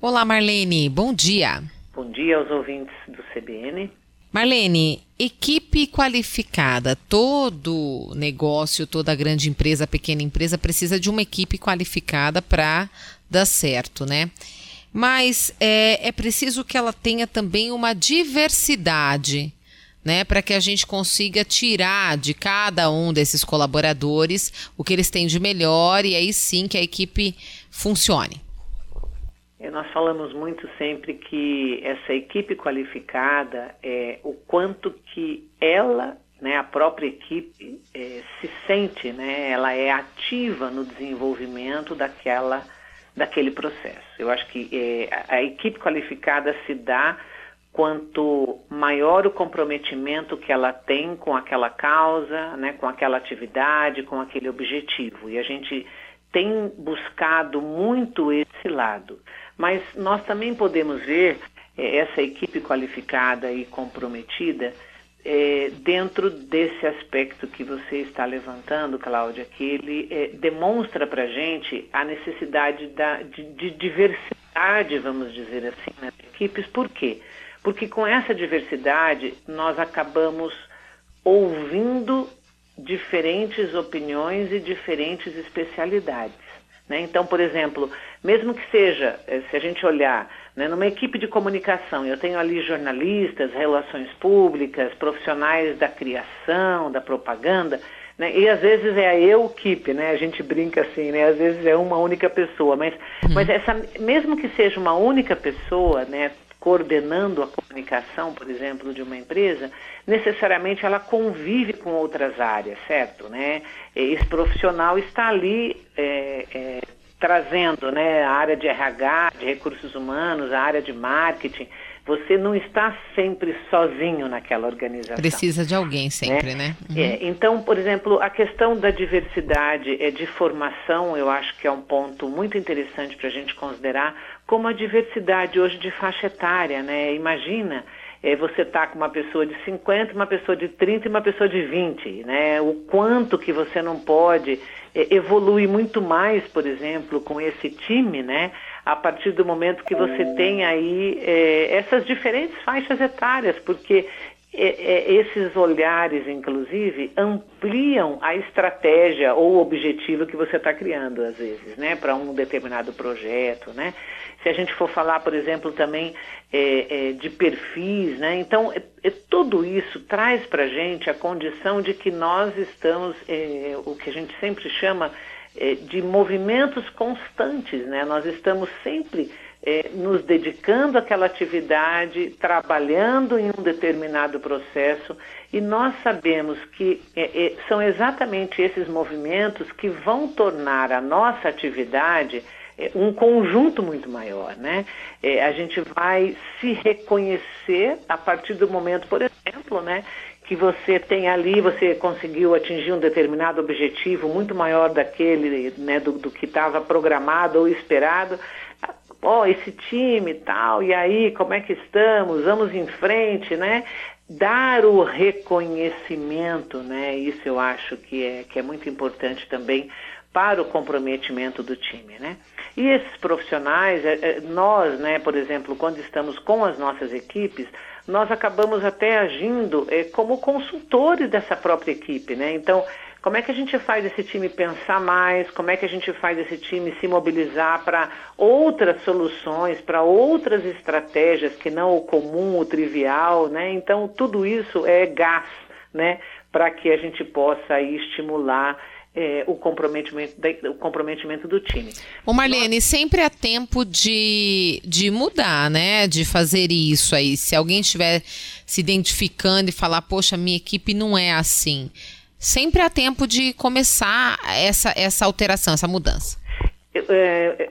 Olá, Marlene, bom dia. Bom dia aos ouvintes do CBN. Marlene, equipe qualificada. Todo negócio, toda grande empresa, pequena empresa precisa de uma equipe qualificada para dar certo, né? Mas é, é preciso que ela tenha também uma diversidade, né? Para que a gente consiga tirar de cada um desses colaboradores o que eles têm de melhor e aí sim que a equipe funcione. Nós falamos muito sempre que essa equipe qualificada é o quanto que ela, né, a própria equipe, é, se sente, né, ela é ativa no desenvolvimento daquela, daquele processo. Eu acho que é, a equipe qualificada se dá quanto maior o comprometimento que ela tem com aquela causa, né, com aquela atividade, com aquele objetivo. E a gente tem buscado muito esse lado. Mas nós também podemos ver é, essa equipe qualificada e comprometida é, dentro desse aspecto que você está levantando, Cláudia, que ele é, demonstra para a gente a necessidade da, de, de, diversidade, vamos dizer assim, nas equipes. Por quê? Porque com essa diversidade nós acabamos ouvindo diferentes opiniões e diferentes especialidades. Né? Então, por exemplo, mesmo que seja, eh, se a gente olhar né, numa equipe de comunicação, eu tenho ali jornalistas, relações públicas, profissionais da criação, da propaganda, né, e às vezes é a eu equipe, né? A gente brinca assim, né? Às vezes é uma única pessoa, mas, uhum. mas essa, mesmo que seja uma única pessoa, né? Coordenando a comunicação, por exemplo, de uma empresa, necessariamente ela convive com outras áreas, certo? Né? Esse profissional está ali é, é, trazendo né, a área de RH, de recursos humanos, a área de marketing. Você não está sempre sozinho naquela organização. Precisa de alguém sempre, né? né? Uhum. É, então, por exemplo, a questão da diversidade é, de formação, eu acho que é um ponto muito interessante para a gente considerar, como a diversidade hoje de faixa etária, né? Imagina é, você tá com uma pessoa de 50, uma pessoa de 30 e uma pessoa de 20, né? O quanto que você não pode é, evoluir muito mais, por exemplo, com esse time, né? A partir do momento que você tem aí é, essas diferentes faixas etárias, porque é, é, esses olhares, inclusive, ampliam a estratégia ou o objetivo que você está criando, às vezes, né, para um determinado projeto, né. Se a gente for falar, por exemplo, também é, é de perfis, né, então é, tudo isso traz para a gente a condição de que nós estamos, o que a gente sempre chama de movimentos constantes, né, nós estamos sempre é, nos dedicando àquela atividade, trabalhando em um determinado processo, e nós sabemos que é, é, são exatamente esses movimentos que vão tornar a nossa atividade é, um conjunto muito maior, né? É, a gente vai se reconhecer a partir do momento, por exemplo, né, que você tem ali, você conseguiu atingir um determinado objetivo muito maior daquele, né, do, do que estava programado ou esperado ó, esse time e tal, e aí, como é que estamos? Vamos em frente, né? Dar o reconhecimento, né? Isso eu acho que é, que é muito importante também para o comprometimento do time, né? E esses profissionais, é, é, nós, né, por exemplo, quando estamos com as nossas equipes, nós acabamos até agindo é, como consultores dessa própria equipe, né? Então, como é que a gente faz esse time pensar mais? Como é que a gente faz esse time se mobilizar para outras soluções, para outras estratégias que não o comum, o trivial, né? Então, tudo isso é gás, né? Para que a gente possa aí estimular é, o, comprometimento o comprometimento do time. Ô Marlene, sempre há tempo de, de mudar, né? De fazer isso aí. Se alguém estiver se identificando e falar, poxa, minha equipe não é assim sempre há tempo de começar essa, essa alteração, essa mudança. É,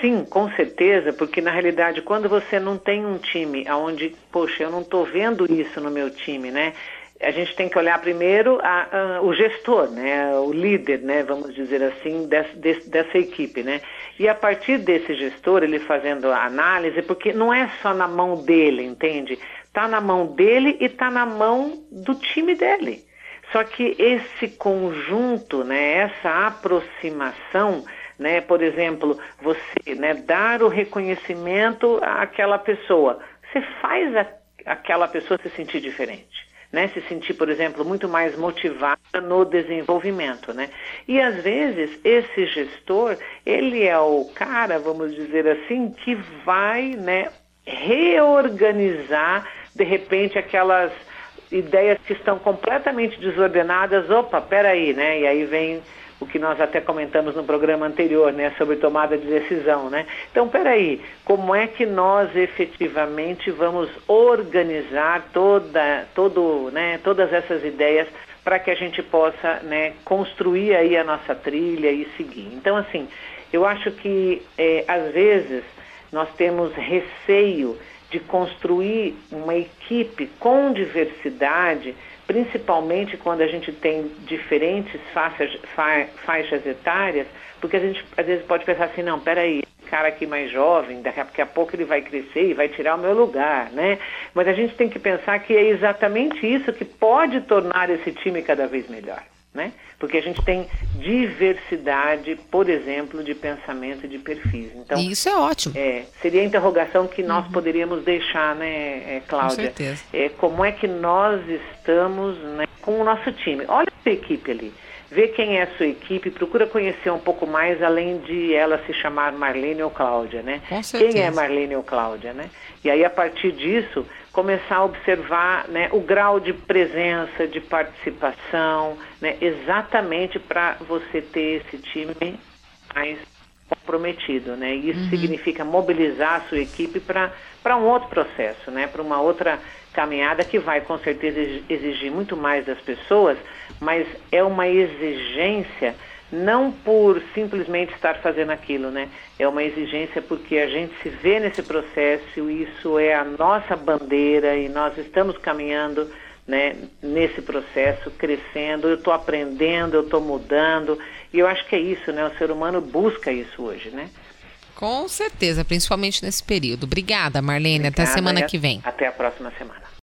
sim, com certeza, porque na realidade quando você não tem um time onde, poxa, eu não estou vendo isso no meu time, né? A gente tem que olhar primeiro a, a, o gestor, né? O líder, né? Vamos dizer assim, dessa equipe, né? E a partir desse gestor, ele fazendo a análise, porque não é só na mão dele, entende? Está na mão dele e está na mão do time dele. Só que esse conjunto, né, essa aproximação né? Por exemplo, você né, dar o reconhecimento àquela pessoa. Você faz a, aquela pessoa se sentir diferente né? Se sentir, por exemplo, muito mais motivada no desenvolvimento, né? E às vezes esse gestor, ele é o cara, vamos dizer assim, que vai, né, reorganizar de repente aquelas ideias que estão completamente desordenadas. Opa, peraí, né? E aí vem o que nós até comentamos no programa anterior, né, sobre tomada de decisão, né? Então, peraí, como é que nós efetivamente vamos organizar toda, todo, né, todas essas ideias para que a gente possa, né, construir aí a nossa trilha e seguir? Então, assim, eu acho que é, às vezes nós temos receio de construir uma equipe com diversidade principalmente quando a gente tem diferentes faixas, fa, faixas etárias, porque a gente às vezes pode pensar assim, não, peraí, cara aqui mais jovem, daqui a pouco ele vai crescer e vai tirar o meu lugar, né? Mas a gente tem que pensar que é exatamente isso que pode tornar esse time cada vez melhor né? Porque a gente tem diversidade, por exemplo, de pensamento e de perfis. Então, isso é ótimo. É, seria a interrogação que nós uhum. poderíamos deixar, né, é, Cláudia? Com certeza. É, como é que nós estamos né, com o nosso time? Olha a sua equipe ali. Vê quem é a sua equipe, procura conhecer um pouco mais, além de ela se chamar Marlene ou Cláudia, né? Com certeza. Quem é Marlene ou Cláudia, né? E aí, a partir disso, começar a observar né, o grau de presença, de participação, né, exatamente para você ter esse time mais comprometido, né? Isso uhum. significa mobilizar a sua equipe para um outro processo, né? Para uma outra caminhada que vai com certeza exigir muito mais das pessoas, mas é uma exigência não por simplesmente estar fazendo aquilo, né? É uma exigência porque a gente se vê nesse processo, isso é a nossa bandeira e nós estamos caminhando, né, nesse processo, crescendo, eu estou aprendendo, eu estou mudando, e eu acho que é isso, né? O ser humano busca isso hoje, né? Com certeza, principalmente nesse período. Obrigada, Marlene. Obrigada, até semana que vem. Até a próxima semana.